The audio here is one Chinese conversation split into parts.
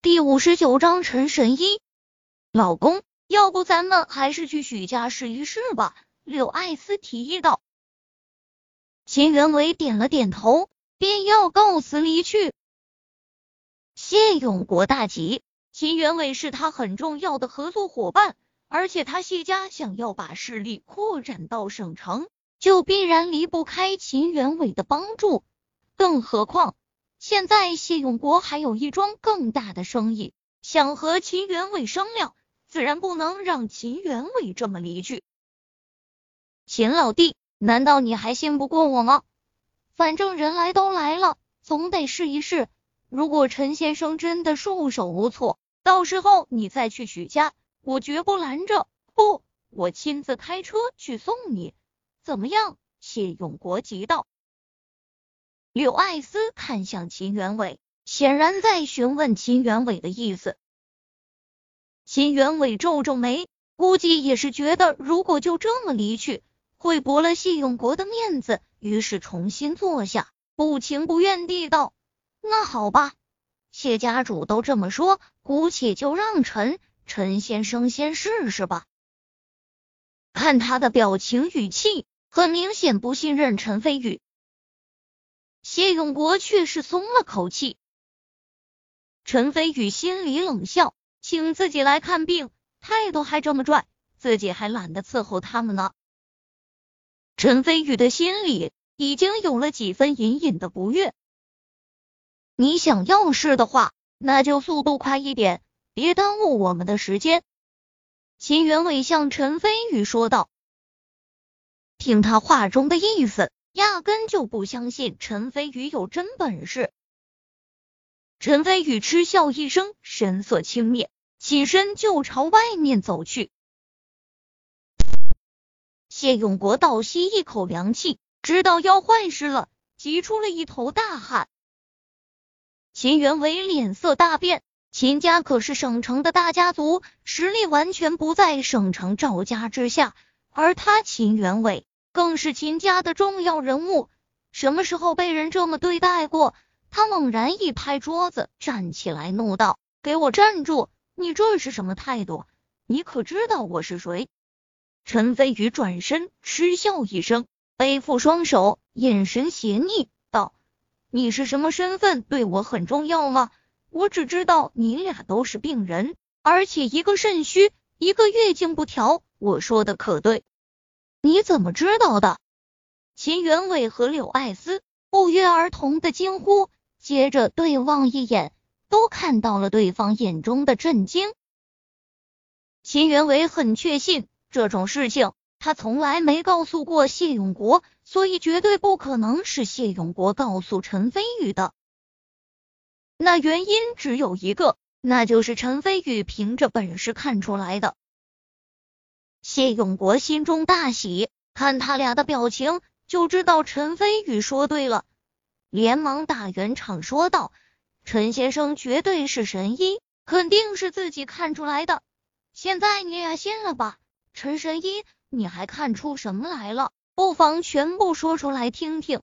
第五十九章陈神医，老公，要不咱们还是去许家试一试吧？柳艾斯提议道。秦元伟点了点头，便要告辞离去。谢永国大吉，秦元伟是他很重要的合作伙伴，而且他谢家想要把势力扩展到省城，就必然离不开秦元伟的帮助，更何况。现在谢永国还有一桩更大的生意，想和秦元伟商量，自然不能让秦元伟这么离去。秦老弟，难道你还信不过我吗？反正人来都来了，总得试一试。如果陈先生真的束手无策，到时候你再去许家，我绝不拦着。不，我亲自开车去送你，怎么样？谢永国急道。柳艾斯看向秦元伟，显然在询问秦元伟的意思。秦元伟皱皱眉，估计也是觉得如果就这么离去，会驳了谢永国的面子，于是重新坐下，不情不愿地道：“那好吧，谢家主都这么说，姑且就让陈陈先生先试试吧。”看他的表情语气，很明显不信任陈飞宇。谢永国却是松了口气。陈飞宇心里冷笑，请自己来看病，态度还这么拽，自己还懒得伺候他们呢。陈飞宇的心里已经有了几分隐隐的不悦。你想要事的话，那就速度快一点，别耽误我们的时间。秦元伟向陈飞宇说道。听他话中的意思。压根就不相信陈飞宇有真本事。陈飞宇嗤笑一声，神色轻蔑，起身就朝外面走去。谢永国倒吸一口凉气，知道要坏事了，急出了一头大汗。秦元伟脸色大变，秦家可是省城的大家族，实力完全不在省城赵家之下，而他秦元伟。更是秦家的重要人物，什么时候被人这么对待过？他猛然一拍桌子，站起来怒道：“给我站住！你这是什么态度？你可知道我是谁？”陈飞宇转身嗤笑一声，背负双手，眼神邪逆道：“你是什么身份？对我很重要吗？我只知道你俩都是病人，而且一个肾虚，一个月经不调。我说的可对？”你怎么知道的？秦元伟和柳艾斯不约而同的惊呼，接着对望一眼，都看到了对方眼中的震惊。秦元伟很确信这种事情他从来没告诉过谢永国，所以绝对不可能是谢永国告诉陈飞宇的。那原因只有一个，那就是陈飞宇凭着本事看出来的。谢永国心中大喜，看他俩的表情就知道陈飞宇说对了，连忙打圆场说道：“陈先生绝对是神医，肯定是自己看出来的。现在你俩信了吧？陈神医，你还看出什么来了？不妨全部说出来听听。”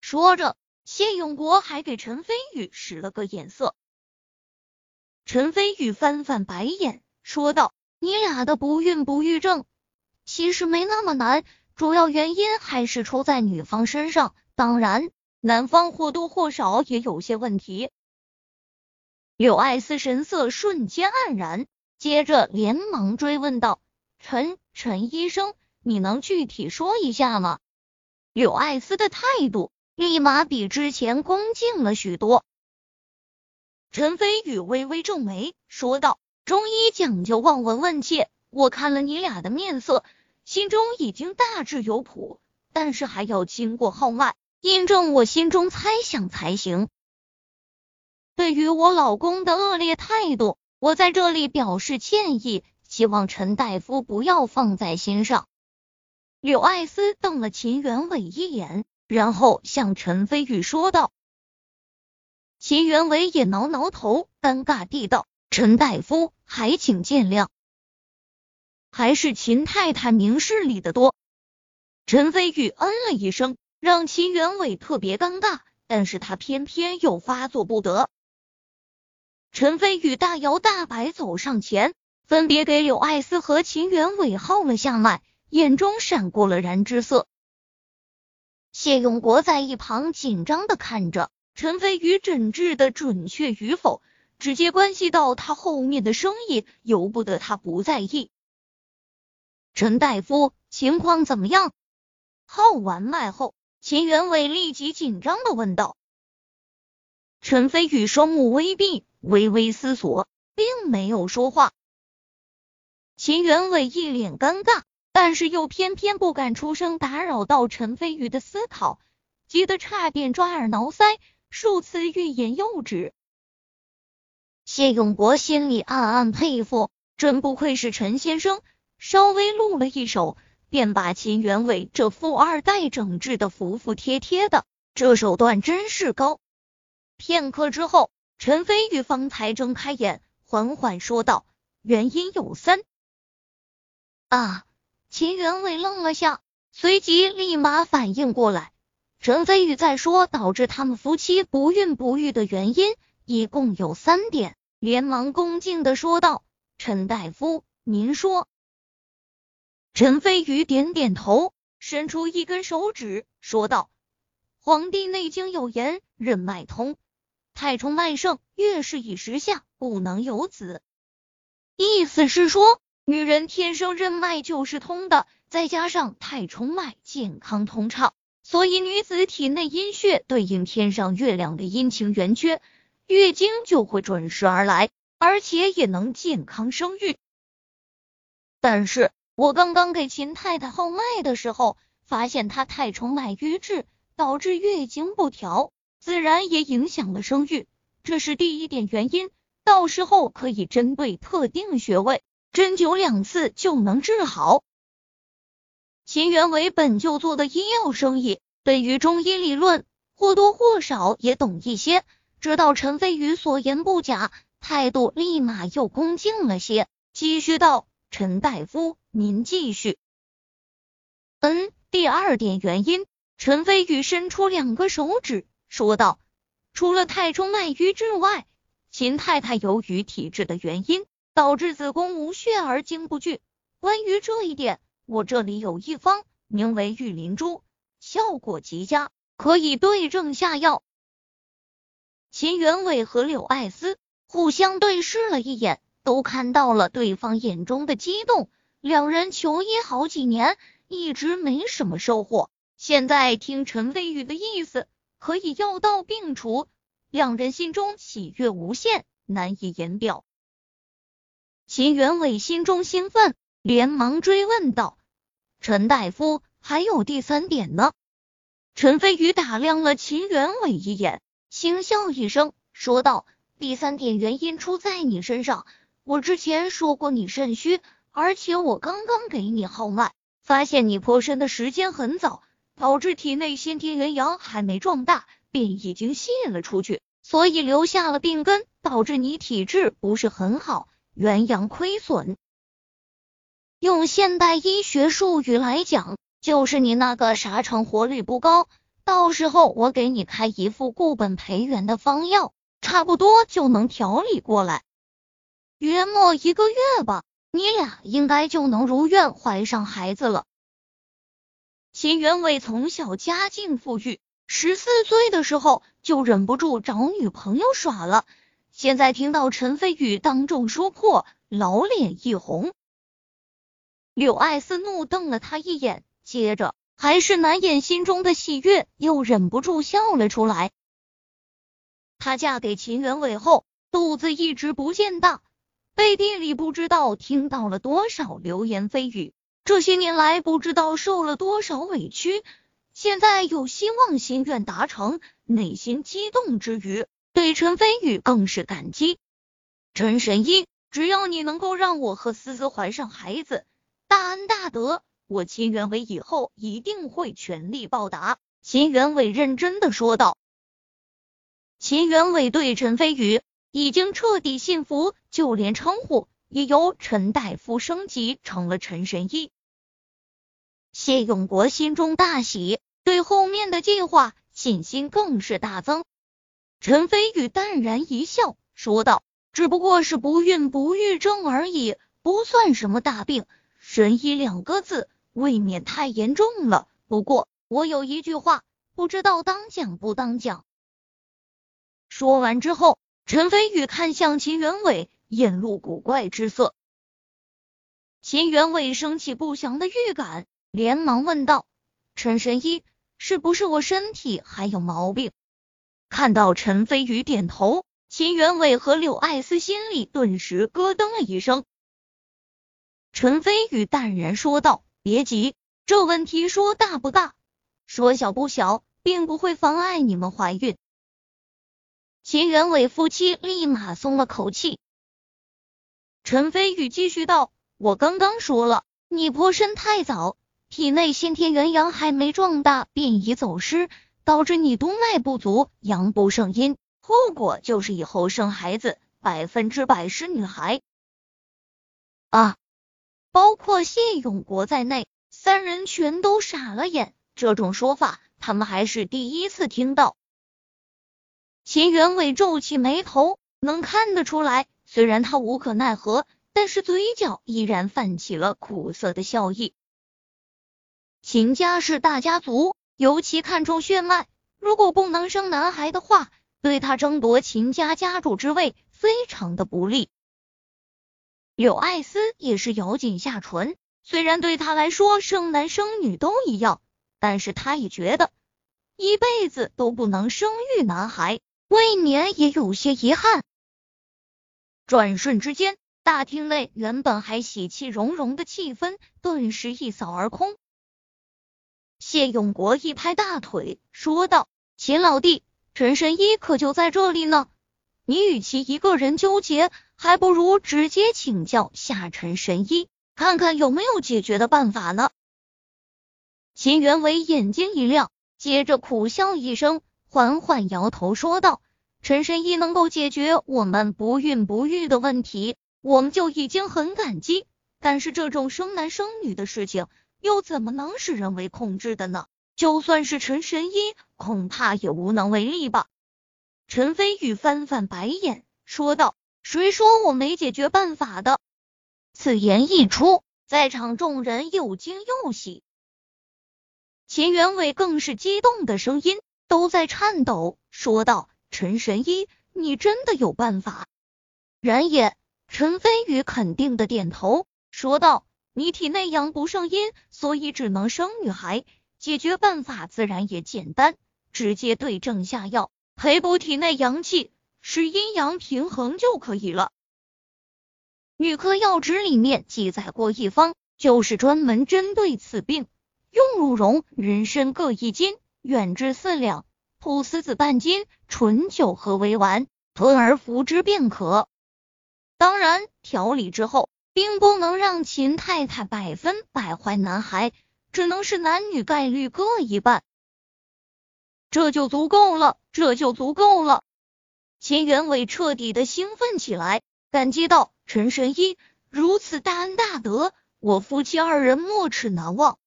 说着，谢永国还给陈飞宇使了个眼色。陈飞宇翻翻白眼，说道。你俩的不孕不育症其实没那么难，主要原因还是出在女方身上，当然男方或多或少也有些问题。柳艾斯神色瞬间黯然，接着连忙追问道：“陈陈医生，你能具体说一下吗？”柳艾斯的态度立马比之前恭敬了许多。陈飞宇微微皱眉，说道。中医讲究望闻问切，我看了你俩的面色，心中已经大致有谱，但是还要经过号脉，印证我心中猜想才行。对于我老公的恶劣态度，我在这里表示歉意，希望陈大夫不要放在心上。柳艾斯瞪了秦元伟一眼，然后向陈飞宇说道。秦元伟也挠挠头，尴尬地道。陈大夫，还请见谅。还是秦太太明事理的多。陈飞宇嗯了一声，让秦元伟特别尴尬，但是他偏偏又发作不得。陈飞宇大摇大摆走上前，分别给柳艾斯和秦元伟号了下脉，眼中闪过了燃之色。谢永国在一旁紧张的看着陈飞宇诊治的准确与否，直接关系到他后面的生意，由不得他不在意。陈大夫，情况怎么样？号完脉后，秦元伟立即紧张的问道。陈飞宇双目微闭，微微思索，并没有说话。秦元伟一脸尴尬。但是又偏偏不敢出声打扰到陈飞宇的思考，急得差点抓耳挠腮，数次欲言又止。谢永国心里暗暗佩服，真不愧是陈先生。稍微露了一手，便把秦元伟这富二代整治的服服帖帖的，这手段真是高。片刻之后，陈飞宇方才睁开眼，缓缓说道：“原因有三啊。”秦元伟愣了下，随即立马反应过来，陈飞宇在说导致他们夫妻不孕不育的原因一共有三点，连忙恭敬的说道：“陈大夫，您说。”陈飞宇点点头，伸出一根手指，说道：“《黄帝内经》有言，任脉通，太冲脉盛，月是以时下，不能有子。意思是说。”女人天生任脉就是通的，再加上太冲脉健康通畅，所以女子体内阴血对应天上月亮的阴晴圆缺，月经就会准时而来，而且也能健康生育。但是我刚刚给秦太太号脉的时候，发现她太冲脉瘀滞，导致月经不调，自然也影响了生育，这是第一点原因。到时候可以针对特定穴位。针灸两次就能治好。秦元伟本就做的医药生意，对于中医理论或多或少也懂一些，知道陈飞宇所言不假，态度立马又恭敬了些，继续道：“陈大夫，您继续。”嗯，第二点原因，陈飞宇伸出两个手指，说道：“除了太冲脉瘀滞外，秦太太由于体质的原因。”导致子宫无血而经不聚。关于这一点，我这里有一方名为玉灵珠，效果极佳，可以对症下药。秦元伟和柳艾斯互相对视了一眼，都看到了对方眼中的激动。两人求医好几年，一直没什么收获，现在听陈飞宇的意思，可以药到病除，两人心中喜悦无限，难以言表。秦元伟心中兴奋，连忙追问道：“陈大夫，还有第三点呢？”陈飞宇打量了秦元伟一眼，轻笑一声，说道：“第三点原因出在你身上。我之前说过你肾虚，而且我刚刚给你号脉，发现你破身的时间很早，导致体内先天元阳还没壮大，便已经泄了出去，所以留下了病根，导致你体质不是很好。”元阳亏损，用现代医学术语来讲，就是你那个啥成活力不高。到时候我给你开一副固本培元的方药，差不多就能调理过来。约莫一个月吧，你俩应该就能如愿怀上孩子了。秦元伟从小家境富裕，十四岁的时候就忍不住找女朋友耍了。现在听到陈飞宇当众说破，老脸一红。柳艾斯怒瞪了他一眼，接着还是难掩心中的喜悦，又忍不住笑了出来。她嫁给秦元伟后，肚子一直不见大，背地里不知道听到了多少流言蜚语，这些年来不知道受了多少委屈，现在有希望心愿达成，内心激动之余。对陈飞宇更是感激，陈神医，只要你能够让我和思思怀上孩子，大恩大德，我秦元伟以后一定会全力报答。秦元伟认真的说道。秦元伟对陈飞宇已经彻底信服，就连称呼也由陈大夫升级成了陈神医。谢永国心中大喜，对后面的计划信心更是大增。陈飞宇淡然一笑，说道：“只不过是不孕不育症而已，不算什么大病。神医两个字未免太严重了。不过我有一句话，不知道当讲不当讲。说完之后，陈飞宇看向秦元伟，眼露古怪之色。秦元伟升起不祥的预感，连忙问道：“陈神医，是不是我身体还有毛病？”看到陈飞宇点头。秦元伟和柳艾斯心里顿时咯噔了一声。陈飞宇淡然说道：“别急，这问题说大不大，说小不小，并不会妨碍你们怀孕。”秦元伟夫妻立马松了口气。陈飞宇继续道：“我刚刚说了，你破身太早，体内先天元阳还没壮大，便已走失，导致你督脉不足，阳不胜阴。”后果就是以后生孩子百分之百是女孩啊！包括谢永国在内，三人全都傻了眼。这种说法，他们还是第一次听到。秦元伟皱起眉头，能看得出来，虽然他无可奈何，但是嘴角依然泛起了苦涩的笑意。秦家是大家族，尤其看重血脉，如果不能生男孩的话。对他争夺秦家家主之位非常的不利。柳艾斯也是咬紧下唇，虽然对他来说生男生女都一样，但是他也觉得一辈子都不能生育男孩，未免也有些遗憾。转瞬之间，大厅内原本还喜气融融的气氛顿时一扫而空。谢永国一拍大腿，说道：“秦老弟。”陈神医可就在这里呢，你与其一个人纠结，还不如直接请教下陈神医，看看有没有解决的办法呢。秦元伟眼睛一亮，接着苦笑一声，缓缓摇头说道：“陈神医能够解决我们不孕不育的问题，我们就已经很感激。但是这种生男生女的事情，又怎么能是人为控制的呢？”就算是陈神医，恐怕也无能为力吧。陈飞宇翻翻白眼，说道：“谁说我没解决办法的？”此言一出，在场众人又惊又喜。秦元伟更是激动的声音都在颤抖，说道：“陈神医，你真的有办法？”然也，陈飞宇肯定的点头，说道：“你体内阳不胜阴，所以只能生女孩。”解决办法自然也简单，直接对症下药，培补体内阳气，使阴阳平衡就可以了。女科药旨里面记载过一方，就是专门针对此病，用鹿茸、人参各一斤，远志四两，菟丝子半斤，醇酒合为丸，吞而服之便可。当然，调理之后，并不能让秦太太百分百怀男孩。只能是男女概率各一半，这就足够了，这就足够了。秦元伟彻底的兴奋起来，感激道：“陈神医如此大恩大德，我夫妻二人没齿难忘。”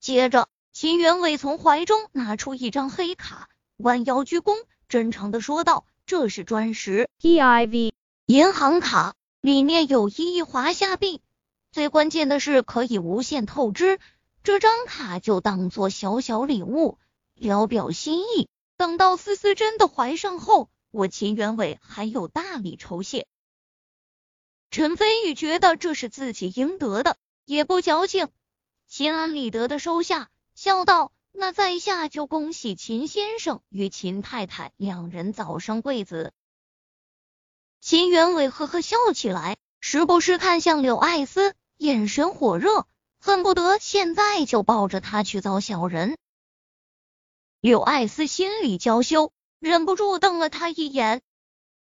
接着，秦元伟从怀中拿出一张黑卡，弯腰鞠躬，真诚的说道：“这是专实 EIV 银行卡，里面有一亿华夏币，最关键的是可以无限透支。”这张卡就当做小小礼物，聊表心意。等到思思真的怀上后，我秦元伟还有大礼酬谢。陈飞宇觉得这是自己应得的，也不矫情，心安理得的收下，笑道：“那在下就恭喜秦先生与秦太太两人早生贵子。”秦元伟呵呵笑起来，时不时看向柳艾斯，眼神火热。恨不得现在就抱着他去遭小人。柳艾斯心里娇羞，忍不住瞪了他一眼，